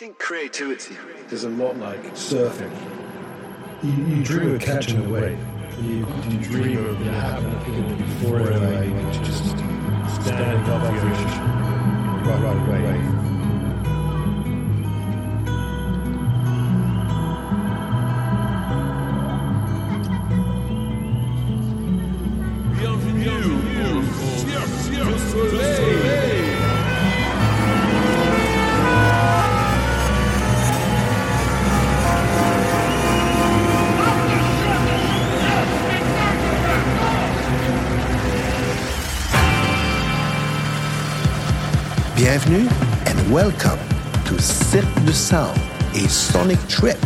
think creativity is a lot like surfing. You, you dream of catching a wave. You, you dream of it happening before it. You just stand above the ocean, right, right away. Welcome to Cirque du Sound, a sonic trip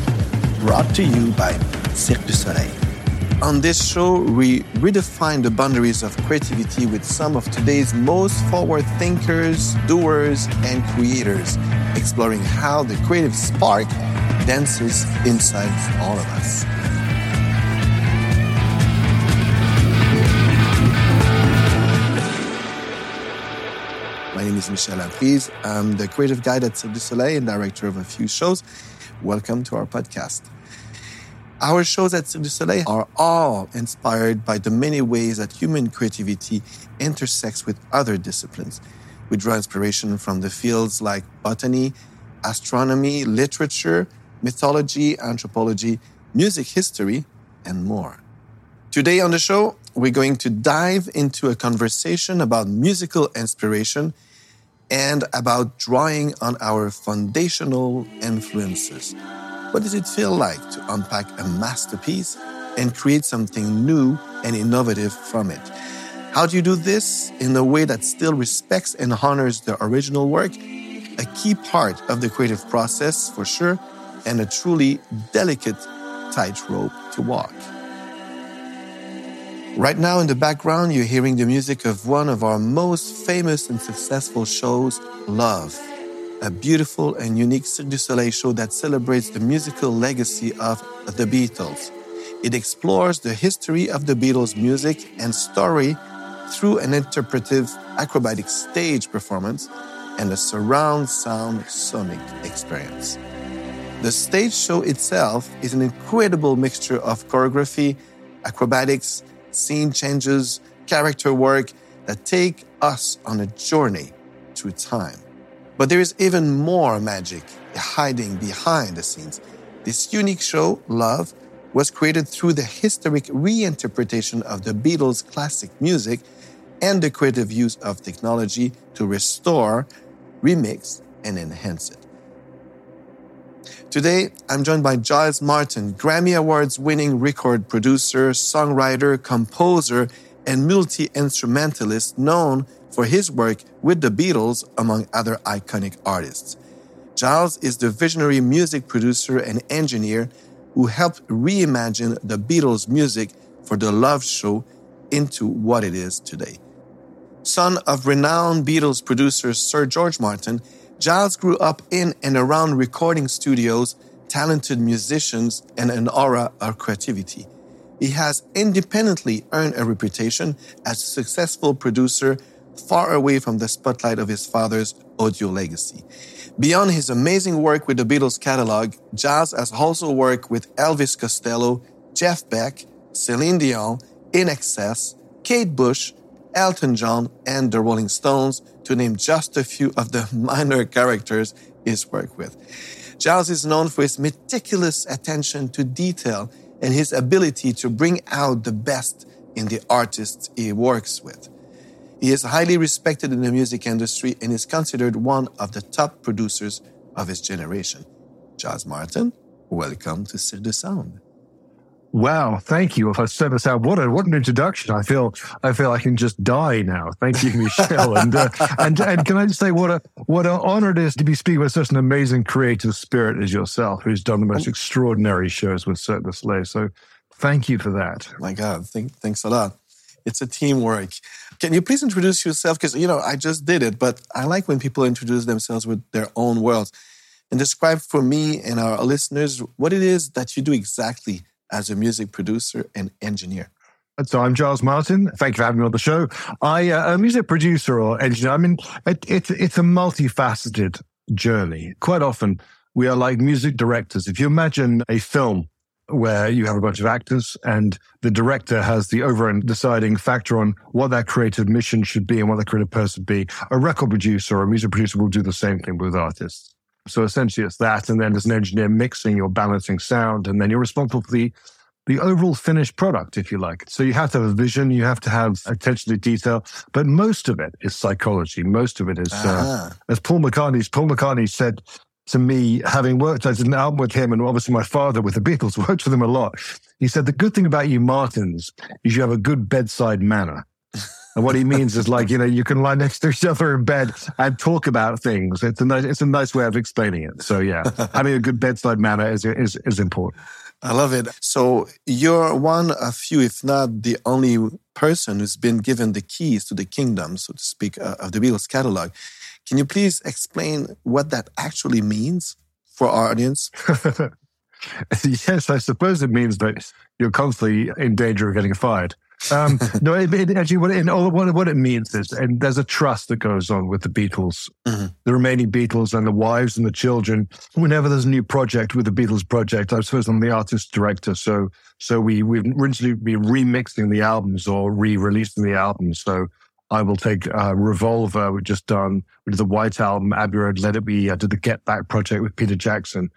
brought to you by Cirque du Soleil. On this show, we redefine the boundaries of creativity with some of today's most forward thinkers, doers, and creators, exploring how the creative spark dances inside all of us. Is Michel Laprise. I'm the creative guide at Cirque du Soleil and director of a few shows. Welcome to our podcast. Our shows at Cirque du Soleil are all inspired by the many ways that human creativity intersects with other disciplines. We draw inspiration from the fields like botany, astronomy, literature, mythology, anthropology, music history, and more. Today on the show, we're going to dive into a conversation about musical inspiration and about drawing on our foundational influences. What does it feel like to unpack a masterpiece and create something new and innovative from it? How do you do this in a way that still respects and honors the original work? A key part of the creative process, for sure, and a truly delicate tightrope to walk. Right now, in the background, you're hearing the music of one of our most famous and successful shows, Love, a beautiful and unique Cirque du Soleil show that celebrates the musical legacy of the Beatles. It explores the history of the Beatles' music and story through an interpretive acrobatic stage performance and a surround sound sonic experience. The stage show itself is an incredible mixture of choreography, acrobatics, scene changes, character work that take us on a journey through time. But there is even more magic hiding behind the scenes. This unique show, Love, was created through the historic reinterpretation of the Beatles' classic music and the creative use of technology to restore, remix, and enhance it. Today, I'm joined by Giles Martin, Grammy Awards winning record producer, songwriter, composer, and multi instrumentalist known for his work with the Beatles, among other iconic artists. Giles is the visionary music producer and engineer who helped reimagine the Beatles' music for the Love Show into what it is today. Son of renowned Beatles producer Sir George Martin, Giles grew up in and around recording studios, talented musicians, and an aura of creativity. He has independently earned a reputation as a successful producer far away from the spotlight of his father's audio legacy. Beyond his amazing work with the Beatles catalog, Giles has also worked with Elvis Costello, Jeff Beck, Celine Dion, INXS, Kate Bush, Elton John, and the Rolling Stones, to name just a few of the minor characters he's worked with. Giles is known for his meticulous attention to detail and his ability to bring out the best in the artists he works with. He is highly respected in the music industry and is considered one of the top producers of his generation. Giles Martin, welcome to Cirque du Sound. Wow, thank you. If I said this out, what a what an introduction! I feel I feel I can just die now. Thank you, Michelle. and uh, and and can I just say what a what an honor it is to be speaking with such an amazing creative spirit as yourself, who's done the most extraordinary shows with Cirque du Soleil. So, thank you for that. My God, thank, thanks a lot. It's a teamwork. Can you please introduce yourself? Because you know I just did it, but I like when people introduce themselves with their own words and describe for me and our listeners what it is that you do exactly as a music producer and engineer. So I'm Giles Martin. Thank you for having me on the show. I uh, a music producer or engineer. I mean, it, it's it's a multifaceted journey. Quite often, we are like music directors. If you imagine a film where you have a bunch of actors and the director has the over and deciding factor on what that creative mission should be and what the creative person be. A record producer or a music producer will do the same thing with artists. So essentially it's that. And then there's an engineer mixing or balancing sound. And then you're responsible for the, the overall finished product, if you like. So you have to have a vision. You have to have attention to detail, but most of it is psychology. Most of it is, uh-huh. uh, as Paul McCartney's, Paul McCartney said, to me, having worked, I did an album with him and obviously my father with the Beatles worked with him a lot. He said, the good thing about you Martins is you have a good bedside manner. And what he means is like, you know, you can lie next to each other in bed and talk about things. It's a nice, it's a nice way of explaining it. So yeah, having a good bedside manner is, is, is important. I love it. So you're one of few, if not the only person who's been given the keys to the kingdom, so to speak, uh, of the Beatles catalog. Can you please explain what that actually means for our audience? yes, I suppose it means that you're constantly in danger of getting fired. Um, no, it, it, actually, what it, what, what it means is, and there's a trust that goes on with the Beatles, mm-hmm. the remaining Beatles, and the wives and the children. Whenever there's a new project with the Beatles project, I suppose I'm the artist director, so so we we've originally be remixing the albums or re-releasing the albums. So I will take uh, Revolver, we've just done. We did the White Album, Abbey Road, Let It Be. I did the Get Back project with Peter Jackson.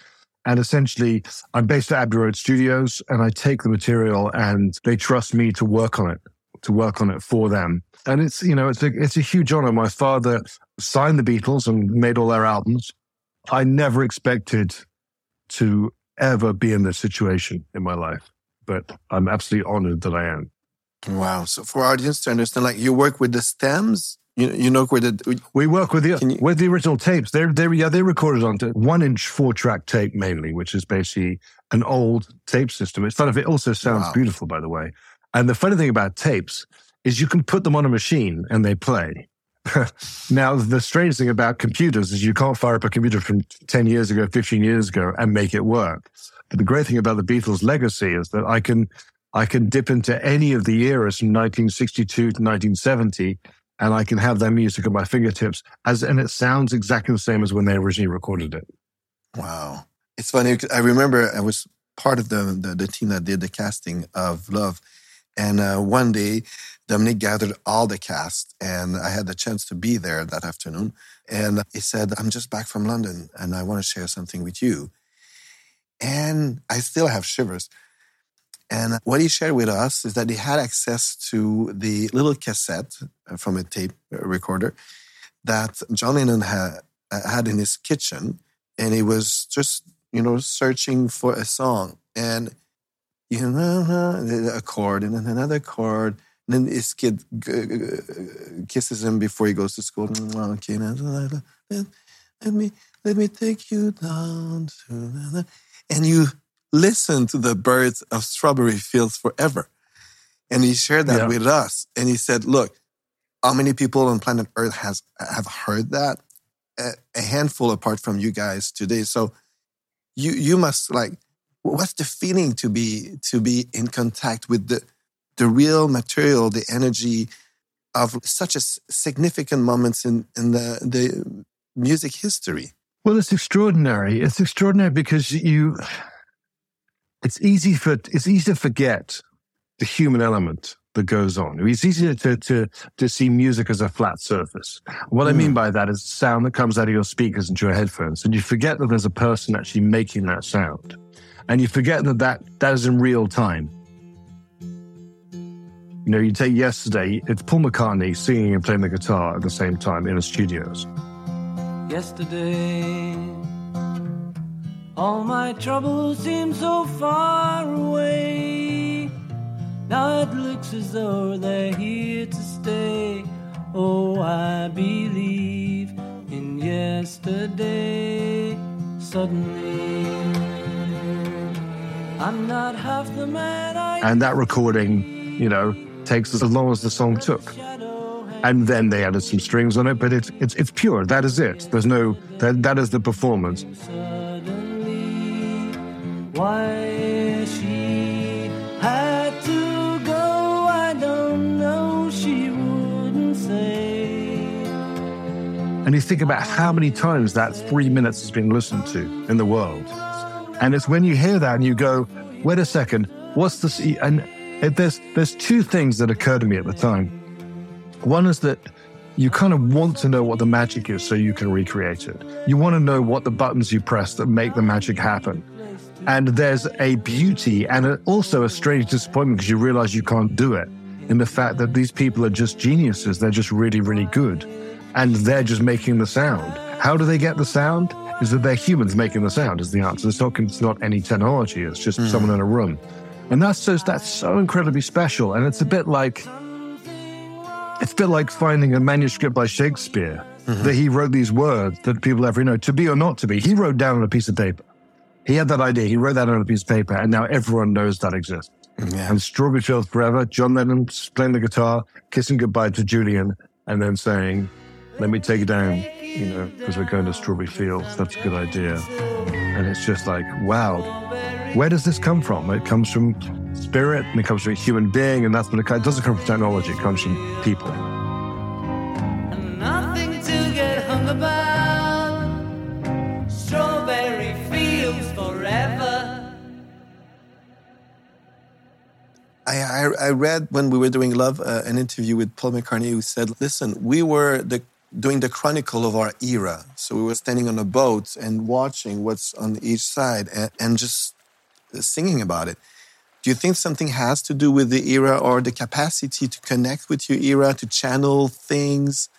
And essentially, I'm based at Abbey Road Studios and I take the material and they trust me to work on it, to work on it for them. And it's, you know, it's a, it's a huge honor. My father signed the Beatles and made all their albums. I never expected to ever be in this situation in my life, but I'm absolutely honored that I am. Wow. So for our audience to understand, like you work with the stems, you, you know where the we work with the you, with the original tapes. They're they yeah they recorded on one inch four track tape mainly, which is basically an old tape system. It's fun. It also sounds wow. beautiful, by the way. And the funny thing about tapes is you can put them on a machine and they play. now, the strange thing about computers is you can't fire up a computer from 10 years ago, 15 years ago and make it work. But the great thing about the Beatles' legacy is that I can I can dip into any of the eras from 1962 to 1970 and I can have their music at my fingertips as and it sounds exactly the same as when they originally recorded it. Wow. It's funny. I remember I was part of the, the, the team that did the casting of Love. And uh, one day, Dominic gathered all the cast, and I had the chance to be there that afternoon. And he said, I'm just back from London, and I want to share something with you. And I still have shivers and what he shared with us is that he had access to the little cassette uh, from a tape recorder that John Lennon had, uh, had in his kitchen. And he was just, you know, searching for a song. And, you know, a chord and then another chord. And then his kid kisses him before he goes to school. Okay, let me, let me take you down to, and you listen to the birds of strawberry fields forever. And he shared that yeah. with us. And he said, look, how many people on planet Earth has have heard that? A, a handful apart from you guys today. So you you must like what's the feeling to be to be in contact with the the real material, the energy of such a significant moments in, in the, the music history? Well, it's extraordinary. It's extraordinary because you it's easy for it's easy to forget the human element that goes on. It's easy to to to see music as a flat surface. What mm. I mean mm. by that is sound that comes out of your speakers into your headphones, and you forget that there's a person actually making that sound, and you forget that that, that is in real time. You know, you take yesterday, it's Paul McCartney singing and playing the guitar at the same time in the studios. Yesterday all my troubles seem so far away. Now it looks as though they're here to stay. Oh, I believe in yesterday. Suddenly, I'm not half the man I. And that recording, you know, takes as long as the song took. And then they added some strings on it, but it's it's it's pure. That is it. There's no that that is the performance. Why she had to go, I don't know, she wouldn't say. And you think about how many times that three minutes has been listened to in the world. And it's when you hear that and you go, wait a second, what's this? And it, there's, there's two things that occurred to me at the time. One is that you kind of want to know what the magic is so you can recreate it. You want to know what the buttons you press that make the magic happen. And there's a beauty and a, also a strange disappointment because you realize you can't do it in the fact that these people are just geniuses. They're just really, really good. And they're just making the sound. How do they get the sound? Is that they're humans making the sound, is the answer. It's not, it's not any technology, it's just mm. someone in a room. And that's so, that's so incredibly special. And it's a bit like, it's a bit like finding a manuscript by Shakespeare mm-hmm. that he wrote these words that people ever know, to be or not to be. He wrote down on a piece of paper. He had that idea. He wrote that on a piece of paper, and now everyone knows that exists. Yeah. And Strawberry Fields Forever, John Lennon playing the guitar, kissing goodbye to Julian, and then saying, let me take it down, you know, because we're going to Strawberry Fields. That's a good idea. And it's just like, wow, where does this come from? It comes from spirit and it comes from a human being, and that's what it, it doesn't come from technology, it comes from people. I, I, read when we were doing Love uh, an interview with Paul McCartney who said, "Listen, we were the, doing the chronicle of our era, so we were standing on a boat and watching what's on each side and, and just singing about it." Do you think something has to do with the era or the capacity to connect with your era, to channel things?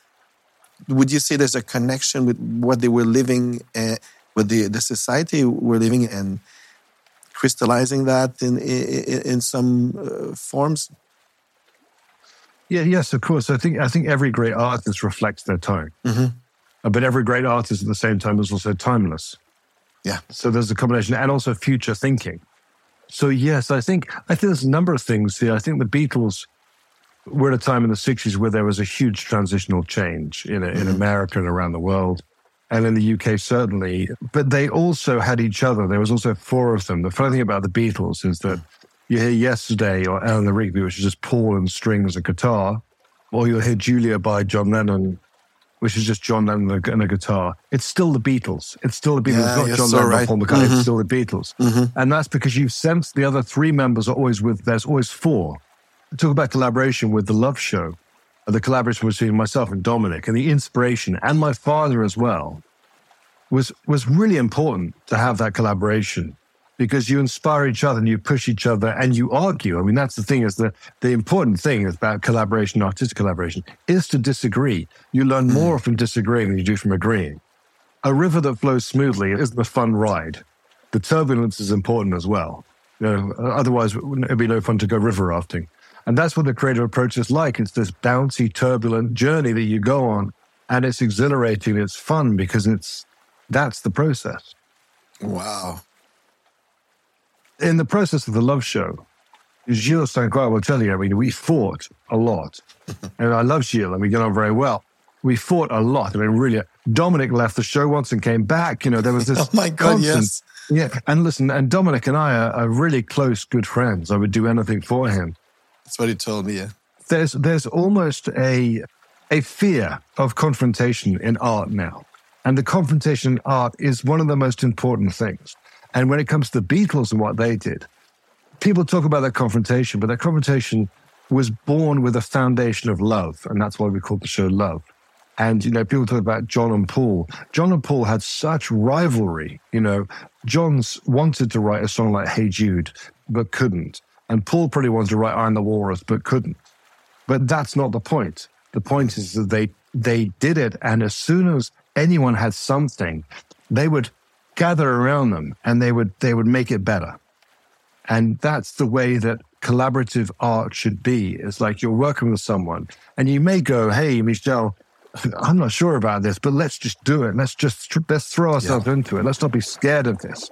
Would you say there's a connection with what they were living, uh, with the, the society we're living in? Crystallizing that in in, in some uh, forms? Yeah, yes, of course. I think I think every great artist reflects their time, mm-hmm. Uh, but every great artist at the same time is also timeless. Yeah. So there's a combination, and also future thinking. So yes, I think I think there's a number of things here. I think the Beatles were at a time in the '60s where there was a huge transitional change in in mm-hmm. America and around the world and in the UK certainly. But they also had each other. There was also four of them. The funny thing about the Beatles is that you hear Yesterday or Eleanor Rigby, which is just Paul and strings and guitar, or you'll hear Julia by John Lennon, which is just John Lennon and a guitar. It's still the Beatles. It's still the Beatles. Yeah, it's not John so Lennon right. or Paul McCartney. Mm-hmm. It's still the Beatles. Mm-hmm. And that's because you've sensed the other three members are always with, there's always four. Talk about collaboration with The Love Show the collaboration between myself and Dominic and the inspiration and my father as well was was really important to have that collaboration because you inspire each other and you push each other and you argue. I mean, that's the thing is the, the important thing about collaboration, artistic collaboration, is to disagree. You learn hmm. more from disagreeing than you do from agreeing. A river that flows smoothly isn't a fun ride. The turbulence is important as well. You know, otherwise, it'd be no fun to go river rafting. And that's what the creative approach is like. It's this bouncy, turbulent journey that you go on. And it's exhilarating. It's fun because it's that's the process. Wow. In the process of the love show, Gilles Saint-Croix will tell you, I mean, we fought a lot. and I love Gilles and we get on very well. We fought a lot. I mean, really, Dominic left the show once and came back. You know, there was this. oh my God, constant, yes. Yeah. And listen, and Dominic and I are, are really close, good friends. I would do anything for him. That's what he told me. Yeah. There's there's almost a a fear of confrontation in art now, and the confrontation in art is one of the most important things. And when it comes to the Beatles and what they did, people talk about that confrontation, but that confrontation was born with a foundation of love, and that's why we call the show Love. And, you know, people talk about John and Paul. John and Paul had such rivalry. You know, John's wanted to write a song like Hey Jude, but couldn't. And Paul probably wanted to write I Am the Walrus, but couldn't. But that's not the point. The point is that they they did it, and as soon as anyone had something, they would gather around them and they would they would make it better. And that's the way that collaborative art should be. It's like you're working with someone, and you may go, "Hey, Michel, I'm not sure about this, but let's just do it. Let's just let's throw ourselves yeah. into it. Let's not be scared of this."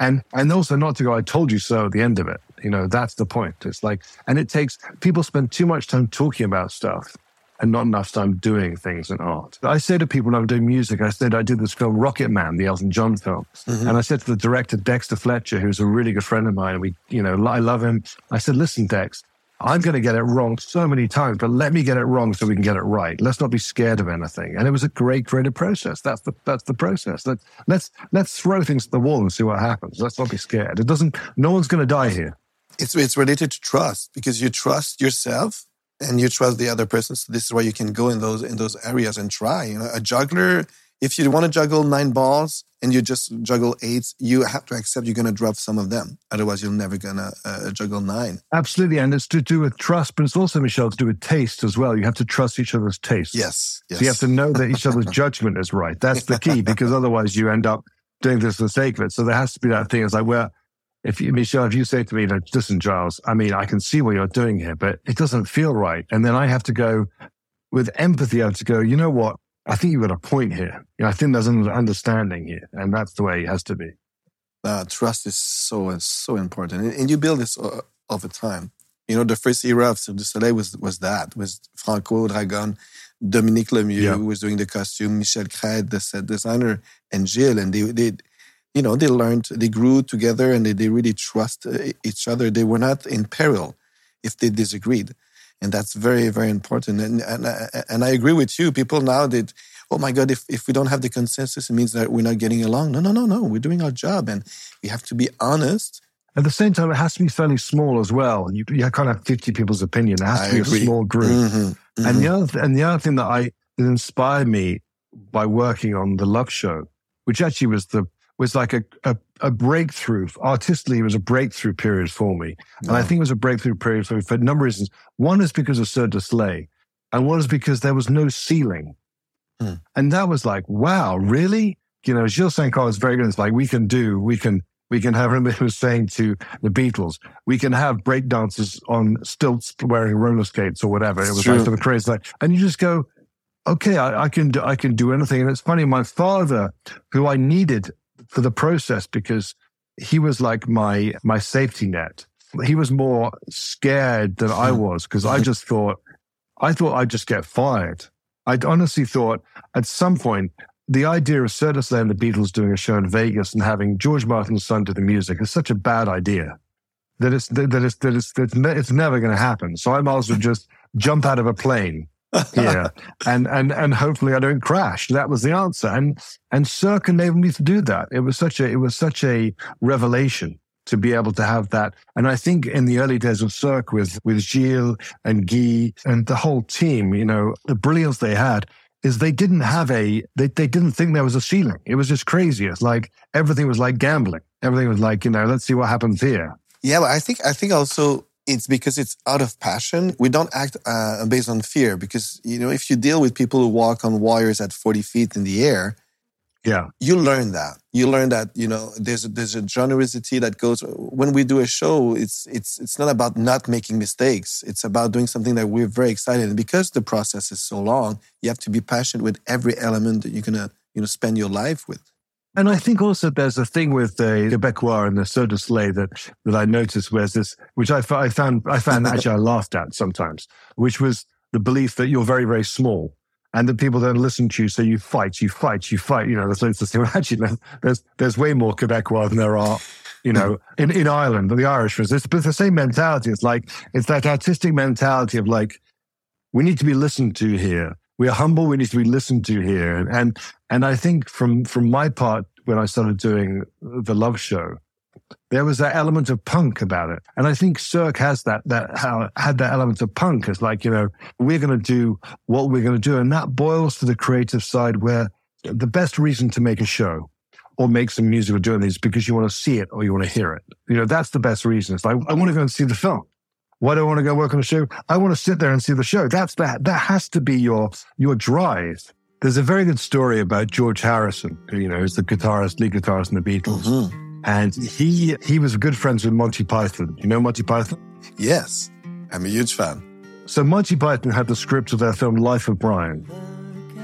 And and also not to go, "I told you so" at the end of it. You know, that's the point. It's like, and it takes people spend too much time talking about stuff and not enough time doing things in art. I say to people when I'm doing music, I said I did this film Rocket Man, the Elton John film, mm-hmm. and I said to the director Dexter Fletcher, who's a really good friend of mine, and we, you know, I love him. I said, listen, Dex, I'm going to get it wrong so many times, but let me get it wrong so we can get it right. Let's not be scared of anything. And it was a great creative process. That's the that's the process. Let, let's let's throw things at the wall and see what happens. Let's not be scared. It doesn't. No one's going to die here. It's it's related to trust because you trust yourself and you trust the other person. So this is why you can go in those in those areas and try. You know, a juggler if you want to juggle nine balls and you just juggle eight, you have to accept you're going to drop some of them. Otherwise, you're never going to uh, juggle nine. Absolutely. And it's to do with trust, but it's also, Michel, to do with taste as well. You have to trust each other's taste. Yes. yes. So you have to know that each other's judgment is right. That's the key because otherwise you end up doing this for the sake of it. So there has to be that thing. It's like, well, if you, Michel, if you say to me, listen, Giles, I mean, I can see what you're doing here, but it doesn't feel right. And then I have to go with empathy. I have to go, you know what? I think you've got a point here. You know, I think there's an understanding here, and that's the way it has to be. Uh, trust is so so important, and, and you build this uh, over time. You know, the first era of Cirque du Soleil was was that was Franco Dragone, Dominique Lemieux yeah. who was doing the costume, Michel Crête, the set designer, and Gilles, and they they you know they learned, they grew together, and they, they really trust uh, each other. They were not in peril if they disagreed and that's very very important and and, and i agree with you people now that oh my god if, if we don't have the consensus it means that we're not getting along no no no no we're doing our job and we have to be honest at the same time, it has to be fairly small as well. You, you can't have 50 people's opinion. It has to be agree. a small group. Mm-hmm, mm-hmm. And, the other, and the other thing that I that inspired me by working on the Love Show, which actually was the was like a, a, a, breakthrough. Artistically, it was a breakthrough period for me. And I think it was a breakthrough period for me for a number of reasons. One is because of du Soleil, and one is because there was no ceiling. Hmm. And that was like, wow, really? You know, Gilles Saint-Croix is very good. It's like, we can do, we can, we can have, remember he was saying to the Beatles, we can have break dancers on stilts wearing roller skates or whatever. It was True. like sort of crazy. Like, and you just go, okay, I, I, can do, I can do anything. And it's funny, my father, who I needed for the process because he was like my my safety net. He was more scared than I hmm. was because I just thought I thought I'd just get fired. I honestly thought at some point the idea of Cirque du and the Beatles doing a show in Vegas and having George Martin's son do the music is such a bad idea that it's that it's that it's, that it's, it's never going to happen. So I might as well just jump out of a plane yeah, and and and hopefully I don't crash. That was the answer, and and Cirque enabled me to do that. It was such a it was such a revelation to be able to have that. And I think in the early days of Cirque with with Gilles and Guy and the whole team, you know, the brilliance they had is they didn't have a they, they didn't think there was a ceiling. It was just crazy. It's like everything was like gambling. Everything was like, you know, let's see what happens here. Yeah, but I think I think also it's because it's out of passion. We don't act uh, based on fear because, you know, if you deal with people who walk on wires at 40 feet in the air, yeah, you learn that. You learn that, you know, there's a, there's a generosity that goes when we do a show, it's it's it's not about not making mistakes. It's about doing something that we're very excited and because the process is so long, you have to be passionate with every element that you're going to, you know, spend your life with. And I think also there's a thing with the Quebecois and the du Soleil that, that I noticed was this, which I, I found, I found actually I laughed at sometimes, which was the belief that you're very, very small and that people don't listen to you. So you fight, you fight, you fight. You know, there's loads of things. Actually, there's, there's way more Quebecois than there are, you know, in, in Ireland, the Irishers. It's, but it's the same mentality. It's like, it's that artistic mentality of like, we need to be listened to here we are humble. We need to be listened to here. And, and I think from, from my part, when I started doing the love show, there was that element of punk about it. And I think Cirque has that, that how, had that element of punk. It's like, you know, we're going to do what we're going to do. And that boils to the creative side where the best reason to make a show or make some music or doing these because you want to see it or you want to hear it. You know, that's the best reason. It's like, I want to go and see the film. Why do I want to go work on a show? I want to sit there and see the show. That's that. That has to be your your drive. There's a very good story about George Harrison, who, you know, is the guitarist, lead guitarist in the Beatles. Mm-hmm. And he he was good friends with Monty Python. You know Monty Python? Yes. I'm a huge fan. So Monty Python had the script of their film Life of Brian.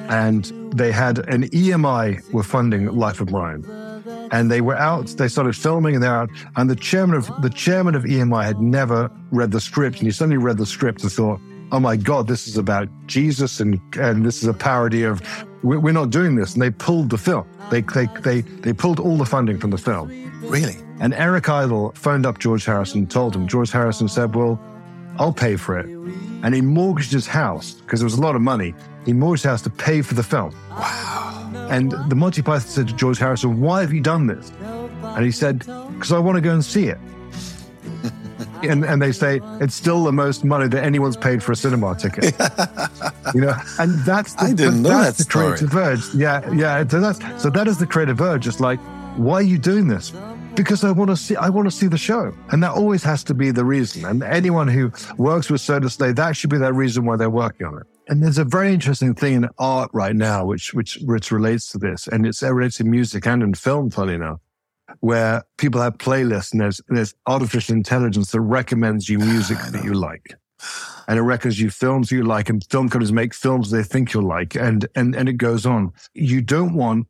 And they had an EMI were funding Life of Brian and they were out. They started filming, and they're out. And the chairman of the chairman of EMI had never read the script, and he suddenly read the script and thought, "Oh my God, this is about Jesus, and and this is a parody of we're not doing this." And they pulled the film. They they they they pulled all the funding from the film. Really? And Eric Idle phoned up George Harrison and told him. George Harrison said, "Well." I'll pay for it. And he mortgaged his house because there was a lot of money. He mortgaged his house to pay for the film. Wow. And the Monty Python said to George Harrison, Why have you done this? And he said, Because I want to go and see it. and, and they say it's still the most money that anyone's paid for a cinema ticket. you know, and that's the, I didn't know that's that the creative urge. Yeah, yeah. So that's so that is the creative urge. It's like, why are you doing this? Because I want to see. I want to see the show, and that always has to be the reason. And anyone who works with du Soleil, that should be their reason why they're working on it. And there's a very interesting thing in art right now, which which which relates to this, and it's it relates to music and in film, funny enough, where people have playlists and there's there's artificial intelligence that recommends you music that you like, and it recommends you films you like, and film companies make films they think you'll like, and and and it goes on. You don't want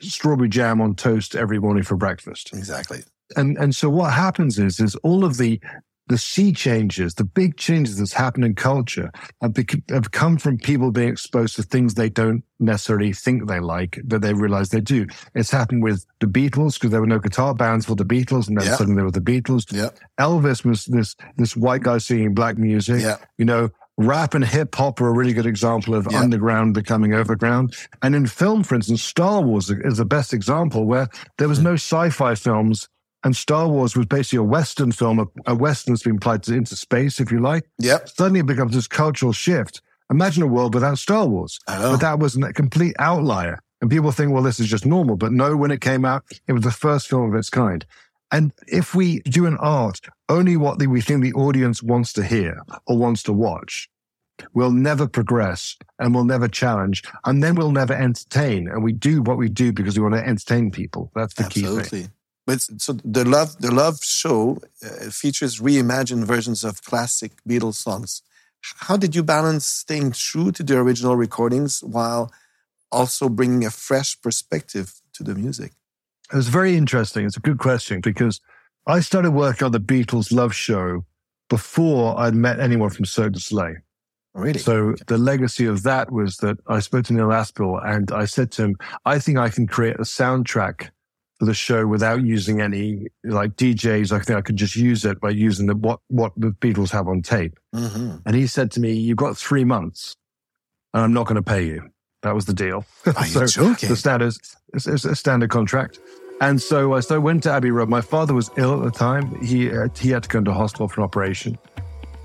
strawberry jam on toast every morning for breakfast Exactly. and and so what happens is is all of the the sea changes, the big changes that's happened in culture have, have come from people being exposed to things they don't necessarily think they like, but they realize they do. It's happened with the Beatles because there were no guitar bands for the Beatles, and then Yeah. suddenly there were the Beatles. Yeah. Elvis was this this white guy singing black music. Yeah. You know, rap and hip hop are a really good example of Yeah. underground becoming overground. And in film, for instance, Star Wars is the best example where there was hmm. no sci-fi films. And Star Wars was basically a Western film, a, a Western that's been applied to, into space, if you like. Yep. Suddenly it becomes this cultural shift. Imagine a world without Star Wars. But that was a complete outlier. And people think, well, this is just normal. But no, when it came out, it was the first film of its kind. And if we do an art only what the, we think the audience wants to hear or wants to watch, we'll never progress and we'll never challenge. And then we'll never entertain. And we do what we do because we want to entertain people. That's the key thing. But so the love the love show uh, features reimagined versions of classic Beatles songs. How did you balance staying true to the original recordings while also bringing a fresh perspective to the music? It was very interesting. It's a good question because I started working on the Beatles Love Show before I'd met anyone from Cirque du Soleil. Really? So the legacy of that was that I spoke to Neil Aspinall and I said to him, I think I can create a soundtrack the show without using any like DJs. I think I could just use it by using the, what, what the Beatles have on tape. hmm And he said to me, you've got three months and I'm not going to pay you. That was the deal. Are you joking? The standard, it's, it's a standard contract. And so I so went to Abbey Road. My father was ill at the time. He uh, he had to go into hospital for an operation.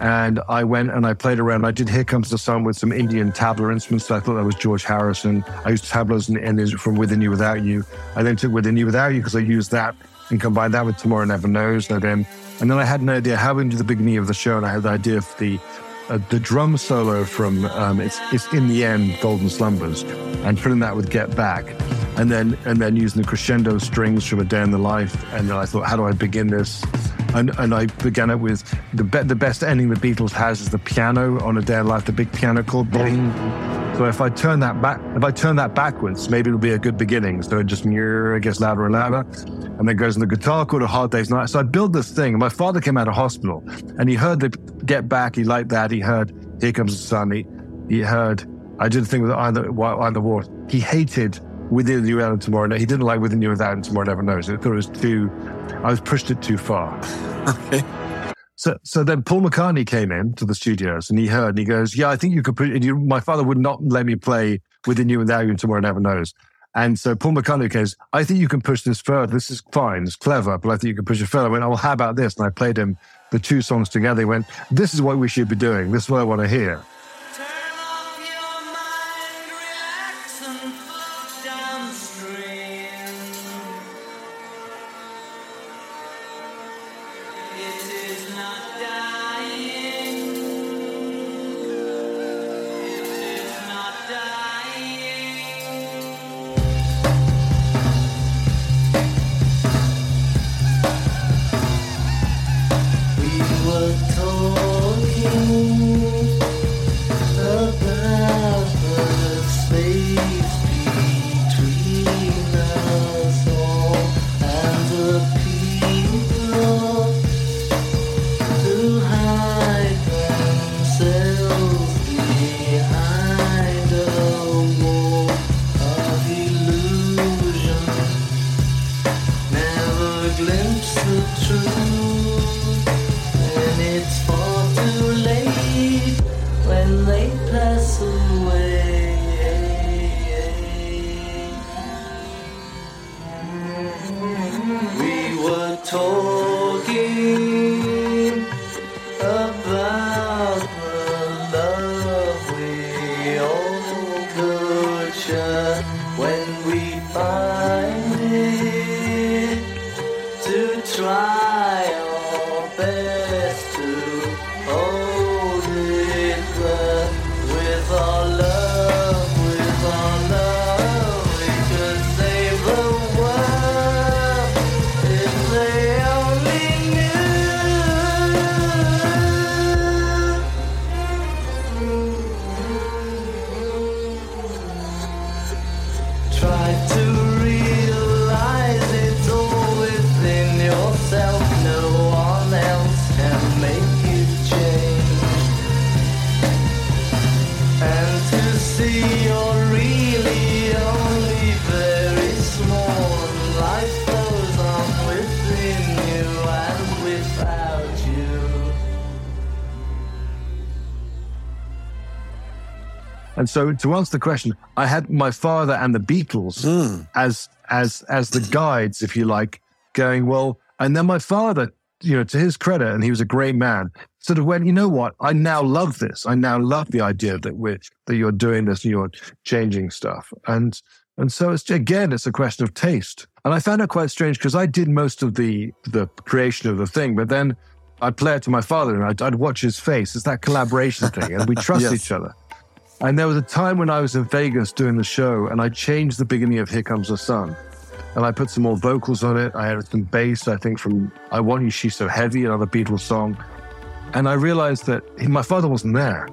And I went and I played around. I did Here Comes the Sun with some Indian tabla instruments. I thought that was George Harrison. I used tablas and, and from Within You Without You. I then took Within You Without You because I used that and combined that with Tomorrow Never Knows. And then, and then I had an idea how into the beginning of the show, and I had the idea of the uh, the drum solo from um, it's it's in the end Golden Slumbers, and filling that with Get Back, and then and then using the crescendo strings from A Day in the Life, and then I thought, how do I begin this? And and I began it with the be- the best ending the Beatles has is the piano on A Day in Life, the big piano chord. Bing. So if I turn that back, if I turn that backwards, maybe it'll be a good beginning. So it just it gets louder and louder, and then goes in the guitar chord, A Hard Day's Night. So I built this thing. My father came out of hospital, and he heard the Get Back. He liked that. He heard Here Comes the Sun. He, he heard I did the thing with Either Either War. He hated Within You Without Tomorrow. No, he didn't like Within You Without and Tomorrow Never Knows. I thought it was too. I was pushed it too far. Okay. So, so then Paul McCartney came in to the studios and he heard and he goes, "Yeah, I think you could put." You, my father would not let me play within you and without you tomorrow never knows. And so Paul McCartney goes, "I think you can push this further. This is fine. It's clever, but I think you can push it further." I went, "Oh, well, how about this?" And I played him the two songs together. He went, "This is what we should be doing. This is what I want to hear." And so, to answer the question, I had my father and the Beatles hmm. as as as the guides, if you like, going well. And then my father, you know, to his credit, and he was a great man, sort of went, you know what? I now love this. I now love the idea that we're that you're doing this and you're changing stuff. And and so it's again, it's a question of taste. And I found it quite strange because I did most of the the creation of the thing, but then I'd play it to my father and I'd, I'd watch his face. It's that collaboration thing, and we trust Yes. each other. And there was a time when I was in Vegas doing the show, and I changed the beginning of "Here Comes the Sun," and I put some more vocals on it. I added some bass, I think, from "I Want You, She's So Heavy," another Beatles song. And I realized that he, my father wasn't there,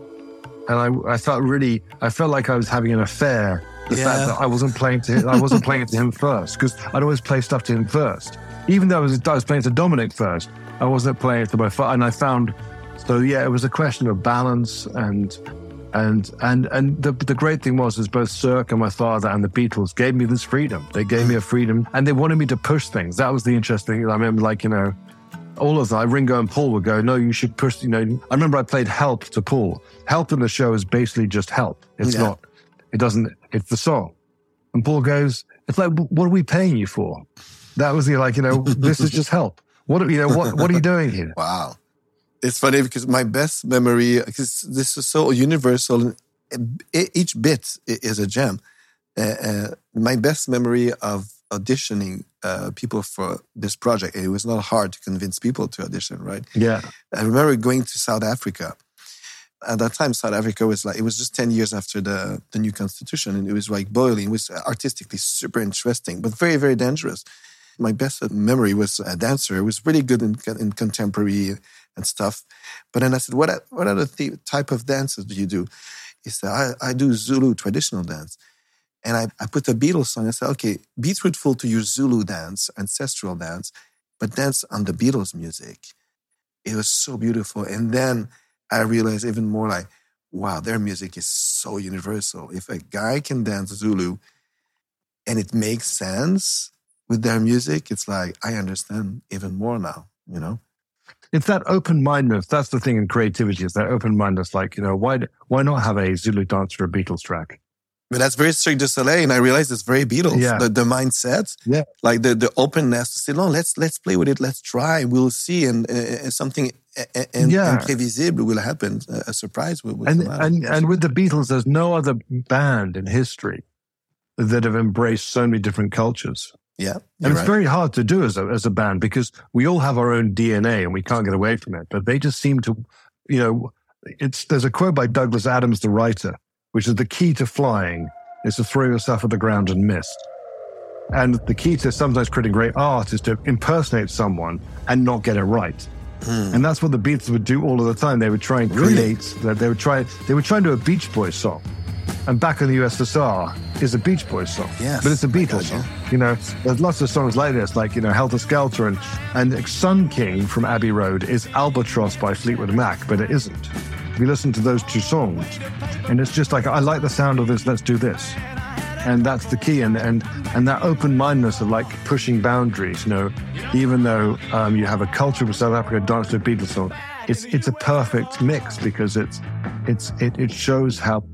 and I, I felt really, I felt like I was having an affair. The Yeah. fact that I wasn't playing to, him, I wasn't playing it to him first, because I'd always play stuff to him first, even though I was, I was playing to Dominic first. I wasn't playing it to my father, and I found. So yeah, it was a question of balance and and and and the the great thing was is both Cirque and my father and the Beatles gave me this freedom. They gave me a freedom, and they wanted me to push things. That was the interesting. thing. I remember, like you know, all of them. Ringo and Paul would go, "No, you should push." You know, I remember I played "Help" to Paul. "Help" in the show is basically just help. It's Yeah. not. It doesn't. It's the song. And Paul goes, "It's like, what are we paying you for?" That was the like, you know, this is just help. What you know, what what are you doing here? Wow. It's funny because my best memory, because this is so universal, and each bit is a gem. Uh, uh, my best memory of auditioning uh, people for this project, it was not hard to convince people to audition, right? Yeah, I remember going to South Africa. At that time, South Africa was like, it was just 10 years after the, the new constitution, and it was like boiling. It was artistically super interesting, but very, very dangerous. My best memory was a dancer. It was really good in, in contemporary and stuff. But then I said, what, what other th- type of dances do you do? He said, I, I do Zulu traditional dance. And I, I put a Beatles song. I said, okay, be truthful to your Zulu dance, ancestral dance, but dance on the Beatles music. It was so beautiful. And then I realized even more like, wow, their music is so universal. If a guy can dance Zulu and it makes sense with their music, it's like, I understand even more now, you know? it's that open mindedness. That's the thing in creativity. Is that open mindedness? Like you know, why why not have a Zulu dance or a Beatles track? But that's very Cirque du Soleil, and I realize it's very Beatles. Yeah. The, the mindset, Yeah. like the, the openness to say, no, let's let's play with it, let's try, we'll see, and, uh, uh, something and, uh, Yeah. imprévisible will happen. A, a surprise will, will And come out. and and with the Beatles, there's no other band in history that have embraced so many different cultures. Yeah, And it's right. very hard to do as a, as a band because we all have our own DNA and we can't get away from it. But they just seem to, you know, it's there's a quote by Douglas Adams, the writer, which is the key to flying is to throw yourself at the ground and miss. And the key to sometimes creating great art is to impersonate someone and not get it right. Hmm. And that's what the Beatles would do all of the time. They would try and Really? create that they would try they would try and do a Beach Boys song. And back in the USSR is a Beach Boys song. Yes, But it's a Beatles song. You know, there's lots of songs like this, like, you know, Helter Skelter and, and Sun King from Abbey Road is Albatross by Fleetwood Mac, but it isn't. We listen to those two songs and it's just like, I like the sound of this, let's do this. And that's the key. And, and, and that open mindedness of like pushing boundaries, you know, even though um, you have a culture of South Africa dance to a Beatles song, it's, it's a perfect mix because it's, it's, it, it shows how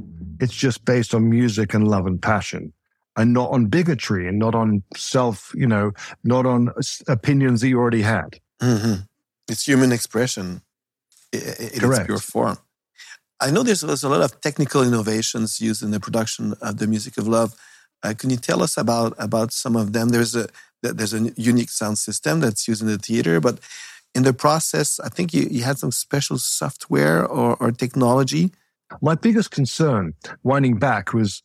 it's just based on music and love and passion and not on bigotry and not on self, you know, not on opinions that you already had. Mhm. It's human expression i- its Correct. pure form. I know there's, there's a lot of technical innovations used in the production of the music of love. Uh, can you tell us about about some of them? There's a there's a unique sound system that's used in the theater, but in the process, I think you, you had some special software or, or technology. My biggest concern, winding back, was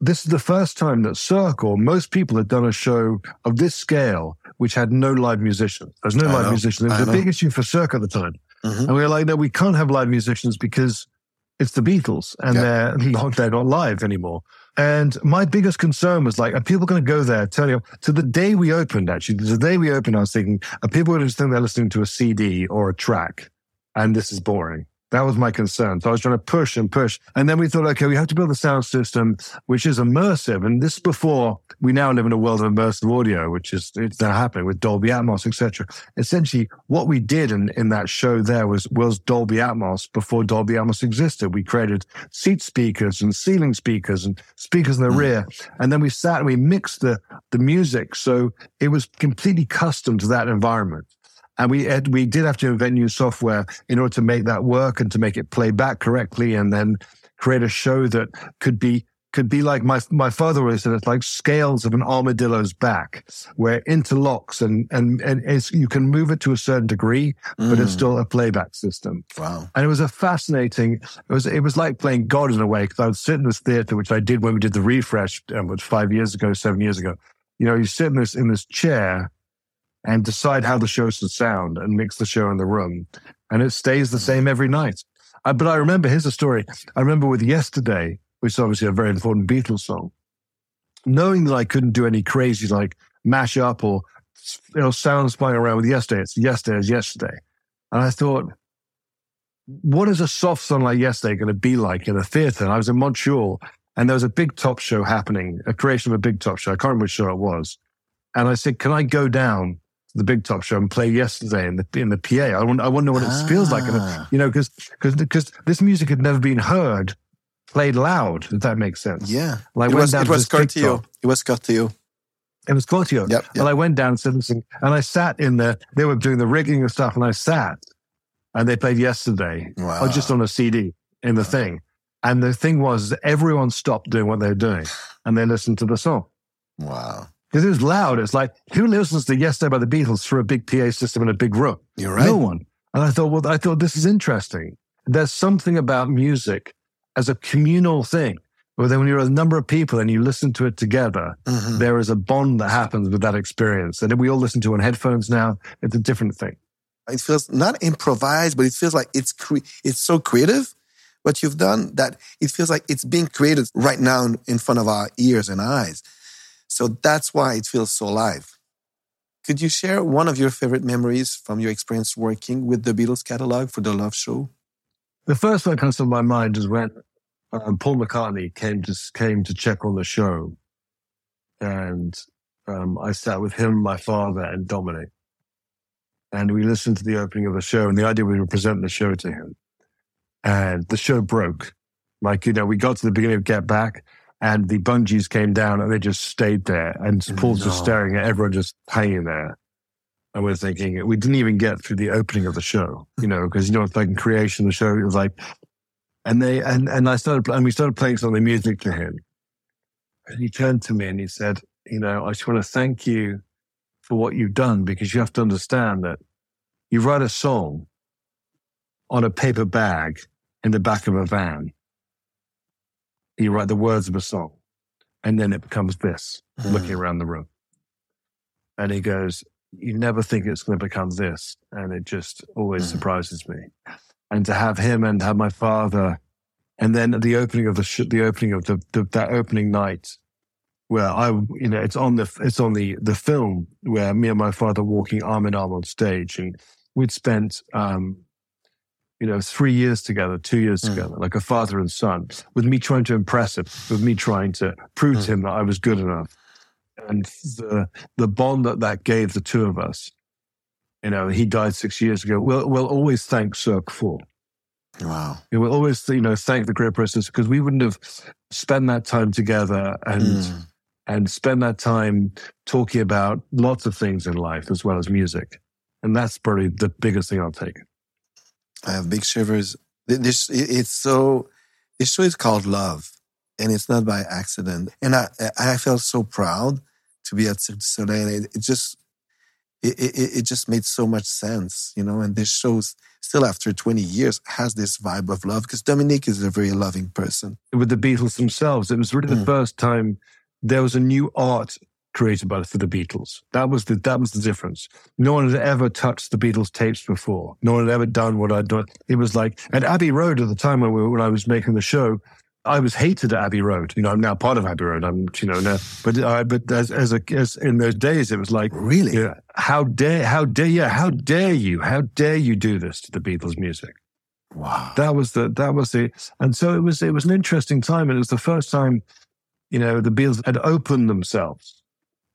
this is the first time that Cirque or most people had done a show of this scale which had no live musicians. There's no I live know. musicians. It was I a know. big issue for Cirque at the time. Mhm. And we were like, no, we can't have live musicians because it's the Beatles and Yeah. they're not they're not live anymore. And my biggest concern was like, are people going to go there? Tell you to the day we opened, actually, the day we opened, I was thinking, are people going to think they're listening to a CD or a track? And this is boring. That was my concern. So I was trying to push and push. And then we thought, okay, we have to build a sound system which is immersive. And this before we now live in a world of immersive audio, which is it's now happening with Dolby Atmos, etc. Essentially, what we did in, in that show there was was Dolby Atmos before Dolby Atmos existed. We created seat speakers and ceiling speakers and speakers in the Mm. rear. And then we sat and we mixed the the music. So it was completely custom to that environment. And we had, we did have to invent new software in order to make that work and to make it play back correctly, and then create a show that could be could be like my my father always said it's like scales of an armadillo's back, where it interlocks and and and it's, you can move it to a certain degree, but it's Mm. still a playback system. wow. And it was a fascinating. It was it was like playing God in a way because I would sit in this theater, which I did when we did the refresh, um, what, five years ago, seven years ago. You know, you sit in this in this chair and decide how the show should sound and mix the show in the room, and it stays the same every night. Uh, but I remember here's a story. I remember with Yesterday, which is obviously a very important Beatles song. Knowing that I couldn't do any crazy like mash up or you know flying around with Yesterday, it's Yesterday is Yesterday, and I thought what is a soft song like yesterday going to be like in a theater? And I was in Montreal and there was a big top show happening, a creation of a big top show. I can't remember which show it was. And I said, can I go down the big top show and play yesterday in the, in the PA? I want, I know what it feels like. And, Ah. you know, cause, cause, cause this music had never been heard, played loud, if that makes sense. Yeah. Like it was, down it was Cartier. It was Cartier. It was Corteo. Yep. yep. And I went down and said, listen, and I sat in there, they were doing the rigging and stuff, and I sat and they played yesterday wow. or just on a CD in the thing. And the thing was, everyone stopped doing what they were doing and they listened to the song wow. Because it was loud. It's like, who listens to Yesterday by the Beatles through a big PA system in a big room? You're right. No one. And I thought, well, I thought this is interesting. There's something about music as a communal thing. Where then when you're a number of people and you listen to it together, Mhm. there is a bond that happens with that experience. And we all listen to it on headphones now. It's a different thing. It feels not improvised, but it feels like it's cre- it's so creative. What you've done that it feels like it's being created right now in front of our ears and eyes. So that's why it feels so alive. Could you share one of your favorite memories from your experience working with the Beatles catalog for the Love Show? The first one that comes to my mind is when um, Paul McCartney came to came to check on the show, and um, I sat with him, my father, and Dominic, and we listened to the opening of the show. And the idea we would present the show to him, and the show broke. Like you know, we got to the beginning of Get Back, and the bungees came down, and they just stayed there, and mm, Paul's just staring at everyone just hanging there. And we're thinking, we didn't even get through the opening of the show, you know, because, you know, it's like in creation of the show, it was like, and they, and, and I started, and we started playing some of the music to him. And he turned to me and he said, you know, I just want to thank you for what you've done because you have to understand that you write a song on a paper bag in the back of a van. You write the words of a song and then it becomes this looking around the room. And he goes, You never think it's going to become this. And it just always Mhm. surprises me. And to have him and have my father, and then at the opening of the, sh- the opening of the, the, that opening night, where I, you know, it's on the, it's on the, the film where me and my father walking arm in arm on stage. And we'd spent, um, you know, three years together, two years Mm. together, like a father and son, with me trying to impress him, with me trying to prove Mm. to him that I was good enough. And the the bond that that gave the two of us, you know, he died six years ago. We'll we'll always thank Cirque for. Wow. We will always, you know, thank the great process because we wouldn't have spent that time together and Mm. and spend that time talking about lots of things in life as well as music. And that's probably the biggest thing I'll take. I have big shivers This it- it's so. This show is called Love, and it's not by accident. And I I felt so proud to be at Cirque du Soleil. It, it just it, it it just made so much sense, you know. And this shows still after twenty years has this vibe of love because Dominic is a very loving person. with the Beatles themselves. It was really the Mm. first time there was a new art created by for the Beatles. That was the that was the difference. No one had ever touched the Beatles tapes before. No one had ever done what I'd done. It was like at Abbey Road at the time when, we, when I was making the show. I was hated at Abbey Road. You know, I'm now part of Abbey Road. I'm, you know, now, but uh, but as as a as in those days, it was like, Really? yeah, how dare, how dare, yeah, how dare you, how dare you do this to the Beatles music? Wow. that was the that was the and so it was it was an interesting time and it was the first time you know the Beatles had opened themselves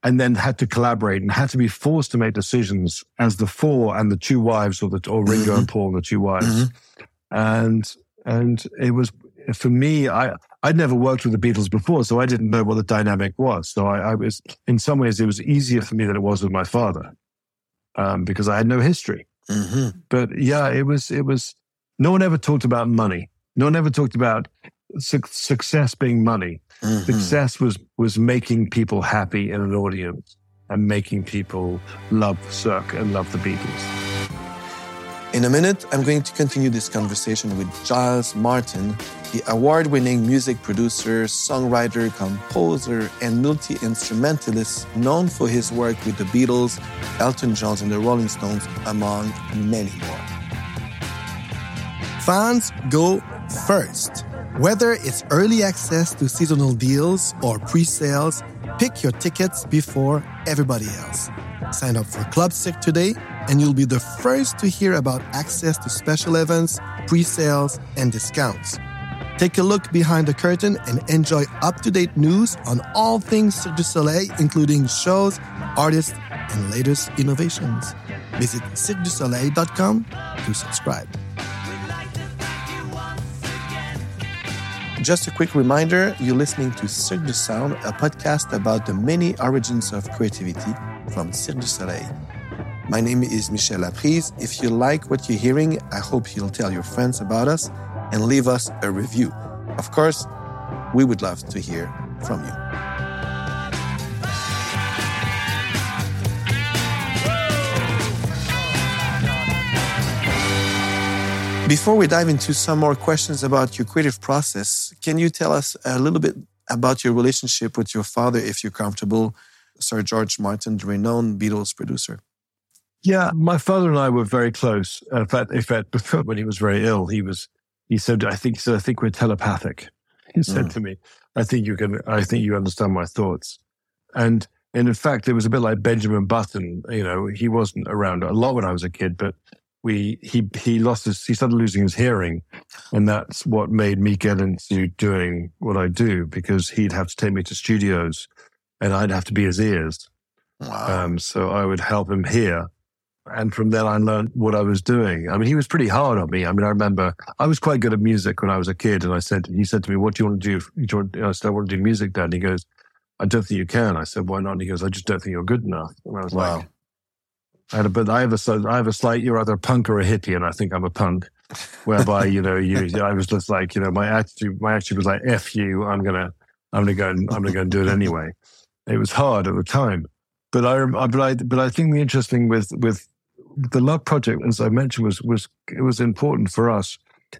and then had to collaborate and had to be forced to make decisions as the four and the two wives or the or Ringo and Paul and the two wives Mhm. and and it was for me I I'd never worked with the Beatles before so I didn't know what the dynamic was so I, I was in some ways it was easier for me than it was with my father um, because I had no history hmm but yeah, it was it was. No one ever talked about money. No one ever talked about su- success being money. hmm Success was was making people happy in an audience and making people love Cirque and love the Beatles. In a minute, I'm going to continue this conversation with Giles Martin, the award winning music producer, songwriter, composer, and multi instrumentalist known for his work with the Beatles, Elton John, and the Rolling Stones, among many more. Fans go first. Whether it's early access to seasonal deals or pre sales, pick your tickets before everybody else. Sign up for Club Cirque today, and you'll be the first to hear about access to special events, pre sales, and discounts. Take a look behind the curtain and enjoy up to date news on all things Cirque du Soleil, including shows, artists, and latest innovations. Visit cirquedusoleil.com to subscribe. Just a quick reminder you're listening to Cirque du Sound, a podcast about the many origins of creativity from Cirque du Soleil. My name is Michel Laprise. If you like what you're hearing, I hope you'll tell your friends about us and leave us a review. Of course, we would love to hear from you. Before we dive into some more questions about your creative process, can you tell us a little bit about your relationship with your father, if you're comfortable, Sir George Martin, the renowned Beatles producer? Yeah, my father and I were very close. In fact, in fact, when he was very ill, he was he said, "I think so. I think we're telepathic." He said Mm. to me, "I think you can. I think you understand my thoughts." And and in fact, it was a bit like Benjamin Button. You know, he wasn't around a lot when I was a kid, but we he he lost his he started losing his hearing, and that's what made me get into doing what I do because he'd have to take me to studios, and I'd have to be his ears. Wow. Um, so I would help him hear. And from then I learned what I was doing. I mean, he was pretty hard on me. I mean, I remember I was quite good at music when I was a kid. And I said, he said to me, what do you want to do? Do you want, I said, I want to do music, Dad. And he goes, I don't think you can. I said, why not? And he goes, I just don't think you're good enough. And I was Wow. like, I had a, but I have a, I have a slight, you're either a punk or a hippie. And I think I'm a punk whereby, you know, you, I was just like, you know, my attitude, my attitude was like, F you, I'm going to, I'm going to go and I'm going to go and do it anyway. It was hard at the time. But I, but I, but I think the interesting with, with the Love Project, as I mentioned, was, was, it was important for us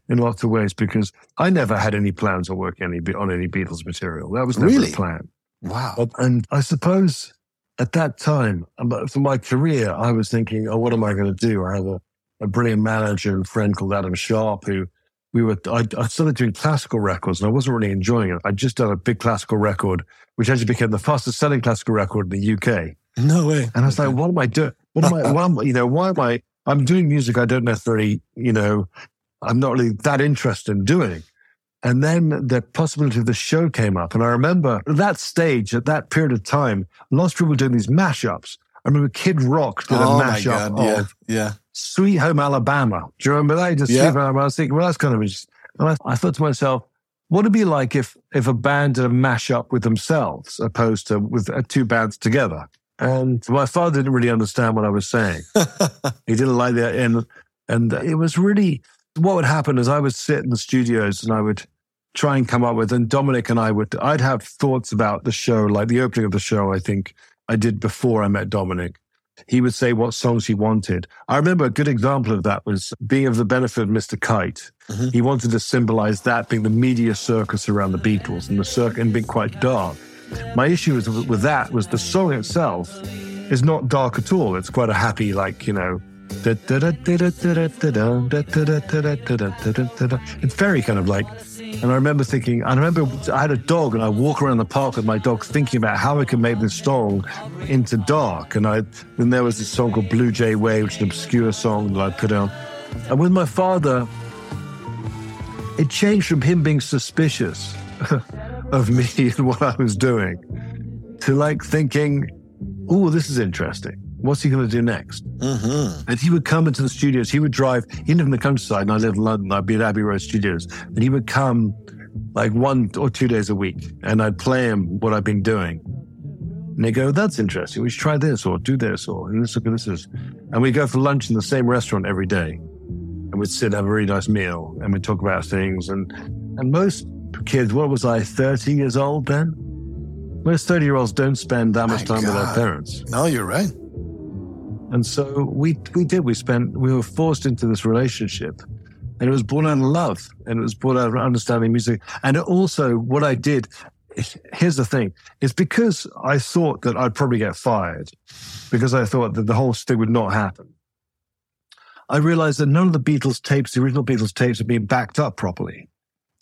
in lots of ways because I never had any plans on working any, on any Beatles material. That was never Really? a plan. wow. And I suppose at that time, um, about- for my career, I was thinking, oh, what am I going to do? I have a, a brilliant manager and friend called Adam Sharp who we were, I, I started doing classical records and I wasn't really enjoying it. I'd just done a big classical record, which actually became the fastest selling classical record in the UK. No way. And I was like, what am I doing? What am I, what am, you know, why am I, I'm doing music I don't necessarily, you know, I'm not really that interested in doing. And then the possibility of the show came up. And I remember at that stage, at that period of time, lots of people were doing these mashups. I remember Kid Rock did a oh my mashup God. Yeah. of Yeah. Sweet Home Alabama. Do you remember that? Just Yeah. Sweet Home I was thinking, well, that's kind of interesting. And I, I thought to myself, what would it be like if if a band did a mashup with themselves opposed to with uh, two bands together? And my father didn't really understand what I was saying. he didn't like that, and and it was really what would happen is I would sit in the studios and I would try and come up with, and Dominic and I would, I'd have thoughts about the show, like the opening of the show, I think I did before I met Dominic. He would say what songs he wanted. I remember a good example of that was being of the benefit of Mr. Kite. Mhm. He wanted to symbolize that being the media circus around the Beatles and the circus and being quite dark. My issue with that was the song itself is not dark at all. It's quite a happy, like, you know, it's very kind of like, and I remember thinking, I remember I had a dog and I walk around the park with my dog thinking about how I could make this song into dark. And I, then there was this song called Blue Jay Way, which is an obscure song that I put on. And with my father, it changed from him being suspicious of me and what I was doing to like thinking, oh, this is interesting. What's he going to do next? Mm-hmm. And he would come into the studios. He would drive. He lived in the countryside, and I lived in London. I'd be at Abbey Road Studios, and he would come like one or two days a week, and I'd play him what I've been doing. And they go, "That's interesting. We should try this, or do this, or and let's look at this." is-" And we go for lunch in the same restaurant every day, and we'd sit and have a really nice meal, and we'd talk about things. And and most kids, what was I, thirty years old then? Most thirty year olds don't spend that much My time with their parents. No, you're right. And so we we did. We spent we were forced into this relationship. And it was born out of love and it was born out of understanding music. And it also what I did, here's the thing, it's because I thought that I'd probably get fired, because I thought that the whole thing would not happen. I realized that none of the Beatles tapes, the original Beatles tapes, had been backed up properly.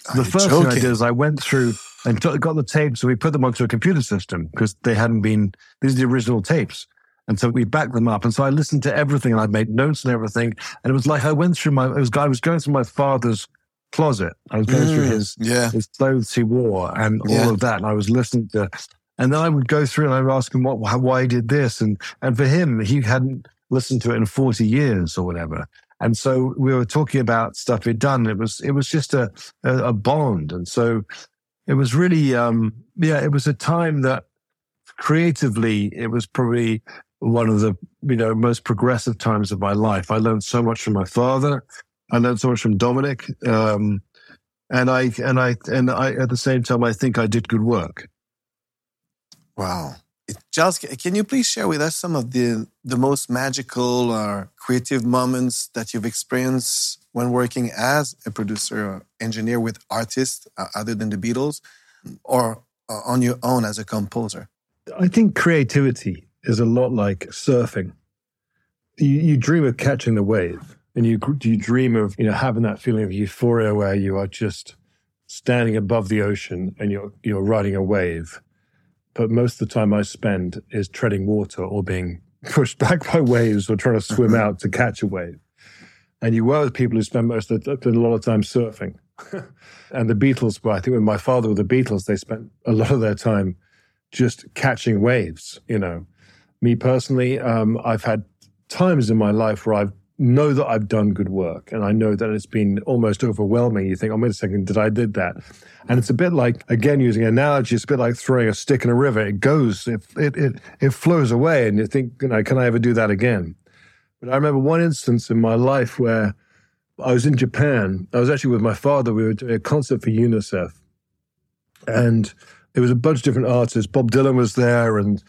Are the first thing I did is I went through and got the tapes, so we put them onto a computer system because they hadn't been, these are the original tapes. And so we backed them up. And so I listened to everything and I made notes and everything. And it was like I went through my, it was, I was going through my father's closet. I was going through Mm, his, yeah. his clothes he wore and Yeah. all of that. And I was listening to, and then I would go through and I would ask him what, why- why he did this. And, and for him, he hadn't listened to it in 40 years or whatever. And so we were talking about stuff he'd done. It was, it was just a, a, a bond. And so it was really, um, yeah, it was a time that creatively, it was probably one of the, you know, most progressive times of my life. I learned so much from my father. I learned so much from Dominic. Um, and I, and I, and I, at the same time, I think I did good work. Wow. Just can you please share with us some of the the most magical or creative moments that you've experienced when working as a producer or engineer with artists uh, other than the Beatles or uh, on your own as a composer? I think creativity is a lot like surfing. You, you dream of catching the wave, and you you dream of you know having that feeling of euphoria where you are just standing above the ocean and you're you're riding a wave. But most of the time I spend is treading water or being pushed back by waves or trying to swim mm-hmm. out to catch a wave. And you were with people who spend most of the, a lot of time surfing. and the Beatles, well, I think when my father were the Beatles, they spent a lot of their time just catching waves. You know, me personally, um, I've had times in my life where I know that I've done good work, and I know that it's been almost overwhelming. You think, "Oh, wait a second, did I did that?" And it's a bit like, again, using analogy, it's a bit like throwing a stick in a river. It goes, it it it, it flows away, and you think, you know, can I ever do that again? But I remember one instance in my life where I was in Japan. I was actually with my father. We were doing a concert for UNICEF, and there was a bunch of different artists. Bob Dylan was there, and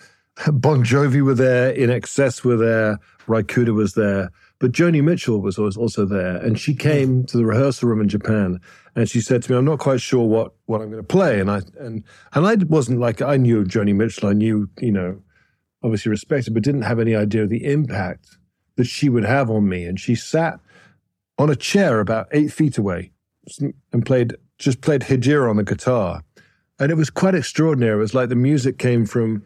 Bon Jovi were there. INXS were there. Ry Cooder was there. But Joni Mitchell was also there, and she hmm. came to the rehearsal room in Japan, and she said to me, "I'm not quite sure what what I'm going to play." And I and and I wasn't like I knew Joni Mitchell. I knew you know, obviously respected, but didn't have any idea of the impact that she would have on me. And she sat on a chair about eight feet away and played just played Hejira on the guitar, and it was quite extraordinary. It was like the music came from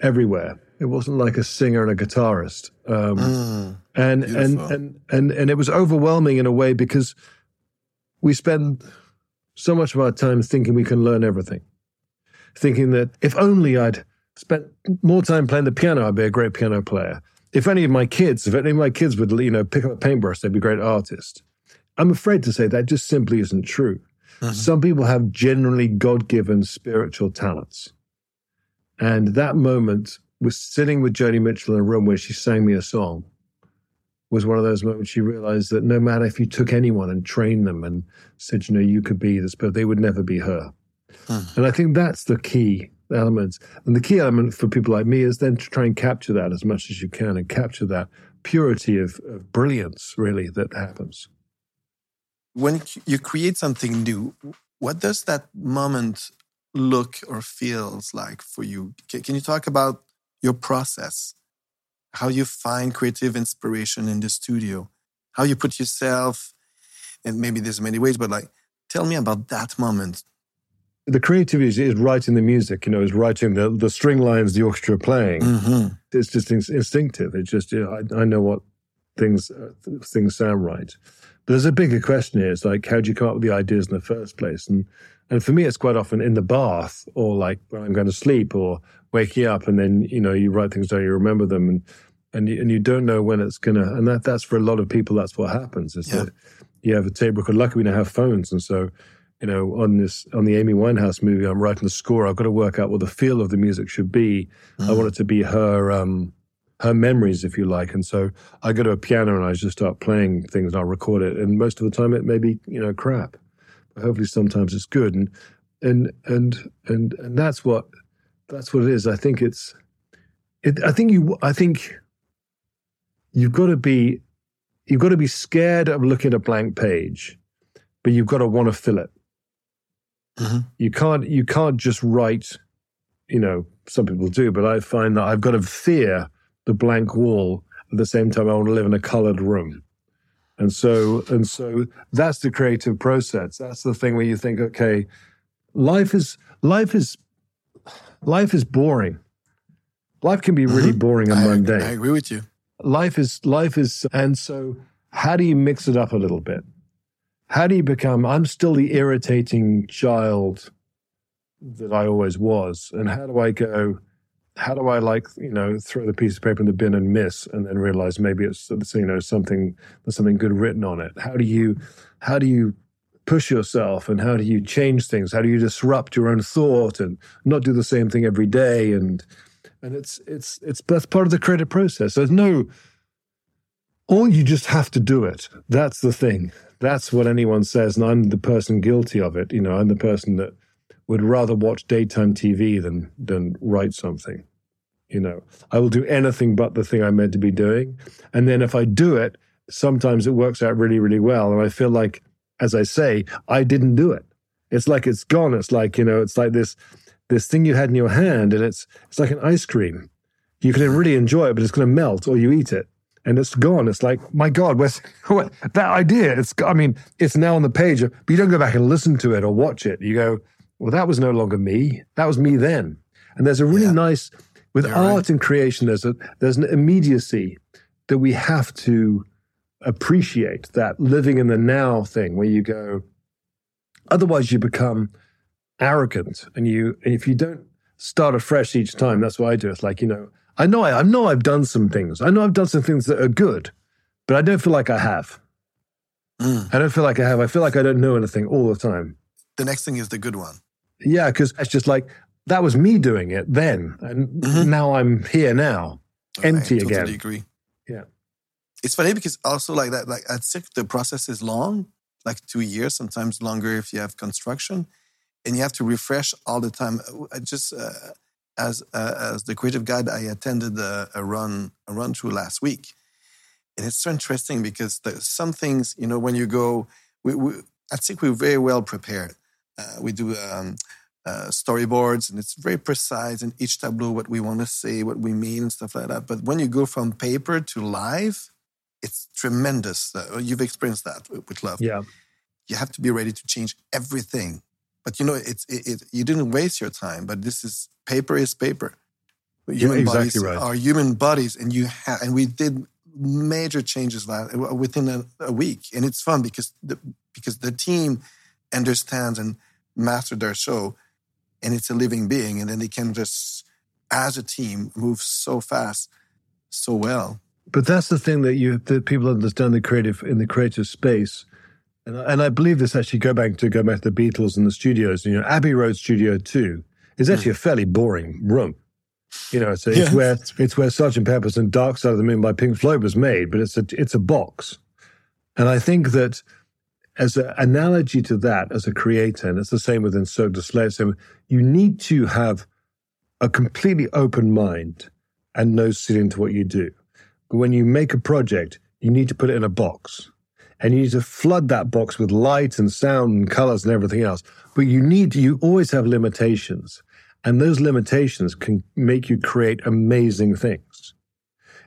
everywhere. It wasn't like a singer and a guitarist. Um, Mm, and and, and and and it was overwhelming in a way because we spend so much of our time thinking we can learn everything thinking that if only i'd spent more time playing the piano i'd be a great piano player if any of my kids if any of my kids would you know pick up a paintbrush they'd be great artists i'm afraid to say that just simply isn't true Mhm. some people have genuinely god-given spiritual talents and that moment was sitting with joni mitchell in a room where she sang me a song was one of those moments you realized that no matter if you took anyone and trained them and said, you know, you could be this, but they would never be her. Hmm. And I think that's the key element. And the key element for people like me is then to try and capture that as much as you can and capture that purity of, of brilliance, really, that happens. When you create something new, what does that moment look or feels like for you? Can you talk about your process? How you find creative inspiration in the studio? How you put yourself, and maybe there's many ways, but like, tell me about that moment. The creativity is writing the music, you know, is writing the, the string lines the orchestra playing. Mm-hmm. It's just instinctive. It's just, you know, I, I know what things uh, things sound right. But there's a bigger question here. It's like, how do you come up with the ideas in the first place? And and for me, it's quite often in the bath or like when I'm going to sleep or waking up, and then you know you write things down, you remember them, and and you, and you don't know when it's gonna. And that that's for a lot of people. That's what happens. Is yeah. that you have a tape recorder. Luckily, we now have phones, and so you know on this on the Amy Winehouse movie, I'm writing the score. I've got to work out what the feel of the music should be. Mm. I want it to be her. um her memories, if you like. And so I go to a piano and I just start playing things and I'll record it. And most of the time it may be, you know, crap hopefully sometimes it's good. And and and and and that's what that's what it is. I think it's it, i think you i think you've got to be you've got to be scared of looking at a blank page but you've got to want to fill it. Mm-hmm. you can't you can't just write you know some people do but i find that i've got to fear the blank wall at the same time i want to live in a colored room and so, and so that's the creative process. That's the thing where you think, okay, life is life is life is boring. Life can be really mm-hmm. boring and I, mundane. I agree with you. Life is life is, and so how do you mix it up a little bit? How do you become? I'm still the irritating child that I always was, and how do I go? How do I like you know throw the piece of paper in the bin and miss and then realize maybe it's you know something there's something good written on it? How do you how do you push yourself and how do you change things? How do you disrupt your own thought and not do the same thing every day? And and it's it's it's that's part of the creative process. There's no or you just have to do it. That's the thing. That's what anyone says, and I'm the person guilty of it. You know, I'm the person that would rather watch daytime TV than than write something. You know, I will do anything but the thing I'm meant to be doing. And then if I do it, sometimes it works out really, really well. And I feel like, as I say, I didn't do it. It's like it's gone. It's like, you know, it's like this this thing you had in your hand, and it's it's like an ice cream. You can really enjoy it, but it's going to melt, or you eat it, and it's gone. It's like, my God, where's that idea? It's, I mean, it's now on the page, but you don't go back and listen to it or watch it. You go, well, that was no longer me. That was me then. And there's a really yeah. nice with You're art right. and creation. There's a there's an immediacy that we have to appreciate. That living in the now thing, where you go. Otherwise, you become arrogant, and you and if you don't start afresh each time, that's what I do. It's like you know, I know I, I know I've done some things. I know I've done some things that are good, but I don't feel like I have. Mm. I don't feel like I have. I feel like I don't know anything all the time. The next thing is the good one. Yeah, because it's just like that was me doing it then, and mm-hmm. now I'm here now, empty I totally again. Agree. Yeah, it's funny because also like that, like at Cirque, the process is long, like two years, sometimes longer if you have construction, and you have to refresh all the time. I just uh, as uh, as the creative guide, I attended a, a run a run through last week, and it's so interesting because there's some things you know when you go. We, we, I think we're very well prepared uh, we do um, uh, storyboards, and it's very precise in each tableau what we want to say, what we mean, and stuff like that. But when you go from paper to live, it's tremendous. Uh, you've experienced that with love. Yeah, you have to be ready to change everything. But you know, it's it, it you didn't waste your time. But this is paper is paper. Human exactly bodies right. are human bodies, and you and we did major changes within a, a, week, and it's fun because the because the team understands and master their show and it's a living being and then they can just as a team move so fast so well. But that's the thing that you that people understand the creative in the creative space. And, and i believe this actually go back to go back to the beatles and the studios you know abbey road studio 2 is actually a fairly boring room. You know, so it's where it's where Sergeant Pepper's and Dark Side of the Moon by Pink Floyd was made, but it's a it's a box. And I think that as an analogy to that, as a creator, and it's the same within Cirque du Soleil, so you need to have a completely open mind and no ceiling to what you do. But when you make a project, you need to put it in a box. And you need to flood that box with light and sound and colors and everything else. But you need, you always have limitations. And those limitations can make you create amazing things.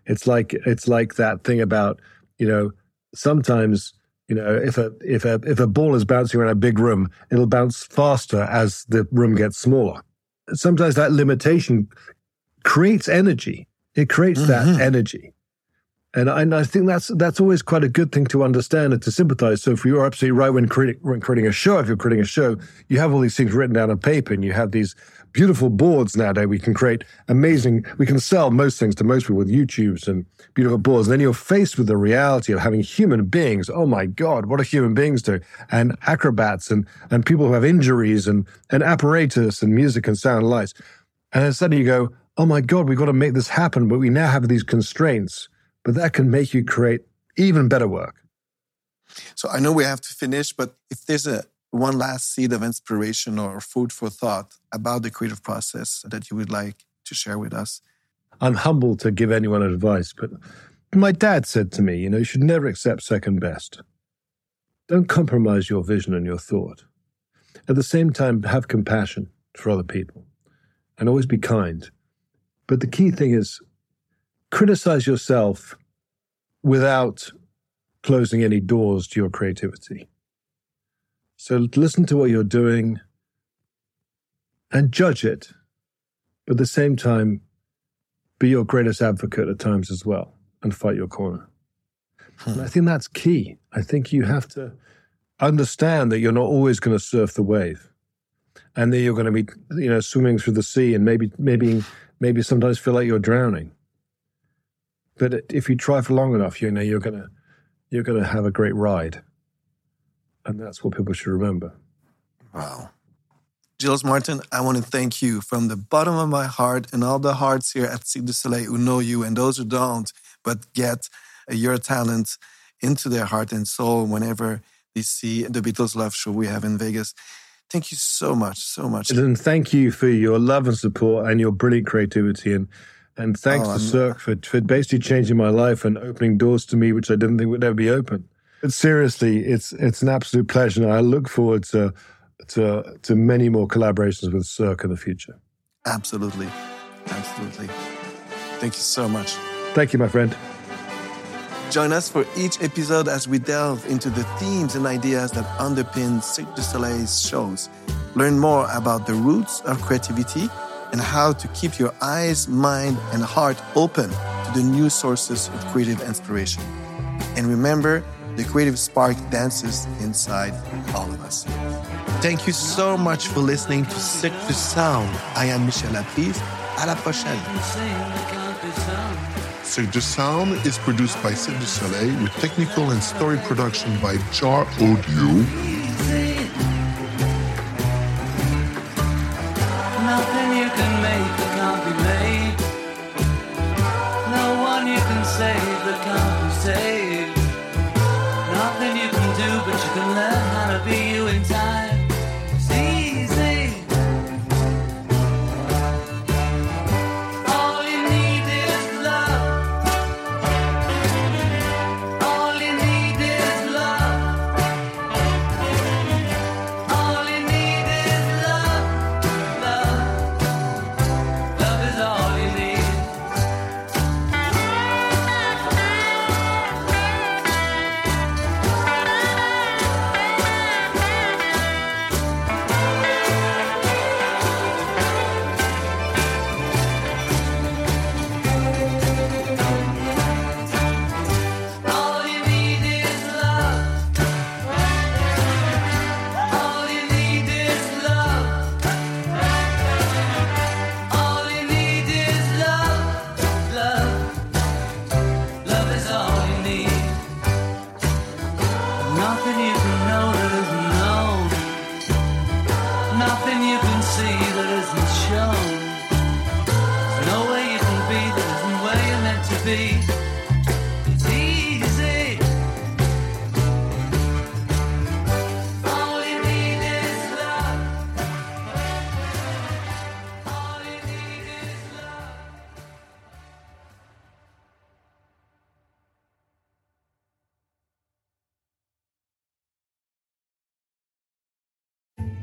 It's like, it's like that thing about, you know, sometimes you know, if a if a if a ball is bouncing around a big room, it'll bounce faster as the room gets smaller. Sometimes that limitation creates energy. It creates mm-hmm. that energy. And I, and I, think that's that's always quite a good thing to understand and to sympathize. So, if you're absolutely right when, creating, when creating a show, if you're creating a show, you have all these things written down on paper, and you have these beautiful boards nowadays. We can create amazing. We can sell most things to most people with YouTubes and beautiful boards. And then you're faced with the reality of having human beings. Oh my God, what do human beings do? And acrobats and and people who have injuries and and apparatus and music and sound and lights. And then suddenly you go, oh my God, we've got to make this happen, but we now have these constraints but that can make you create even better work. So I know we have to finish, but if there's a one last seed of inspiration or food for thought about the creative process that you would like to share with us. I'm humbled to give anyone advice, but my dad said to me, you know, you should never accept second best. Don't compromise your vision and your thought. At the same time, have compassion for other people and always be kind. But the key thing is criticize yourself without closing any doors to your creativity. So listen to what you're doing and judge it, but at the same time, be your greatest advocate at times as well and fight your corner. Hmm. I think that's key. I think you have to understand that you're not always going to surf the wave and that you're going to be, you know, swimming through the sea and maybe, maybe, maybe sometimes feel like you're drowning. But if you try for long enough, you know you're gonna you're gonna have a great ride, and that's what people should remember. Wow. Giles Martin, I want to thank you from the bottom of my heart and all the hearts here at Cirque du Soleil who know you and those who don't, but get uh, your talent into their heart and soul whenever they see the Beatles Love Show we have in Vegas. Thank you so much, so much. And thank you for your love and support and your brilliant creativity. And and thanks oh, to Cirque for, for basically changing my life and opening doors to me, which I didn't think would ever be open. But seriously, it's it's an absolute pleasure. And I look forward to, to, to many more collaborations with Cirque in the future. Absolutely. Absolutely. Thank you so much. Thank you, my friend. Join us for each episode as we delve into the themes and ideas that underpin Cirque du Soleil's shows. Learn more about the roots of creativity and how to keep your eyes, mind, and heart open to the new sources of creative inspiration. And remember, the creative spark dances inside all of us. Thank you so much for listening to Cirque du Sound. I am Michel Laprise. À la prochaine. Cirque du Sound is produced by Cirque du Soleil with technical and story production by Jar Audio.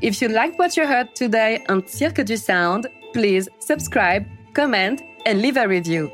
If you liked what you heard today on Cirque du Sound, please subscribe, comment, and leave a review.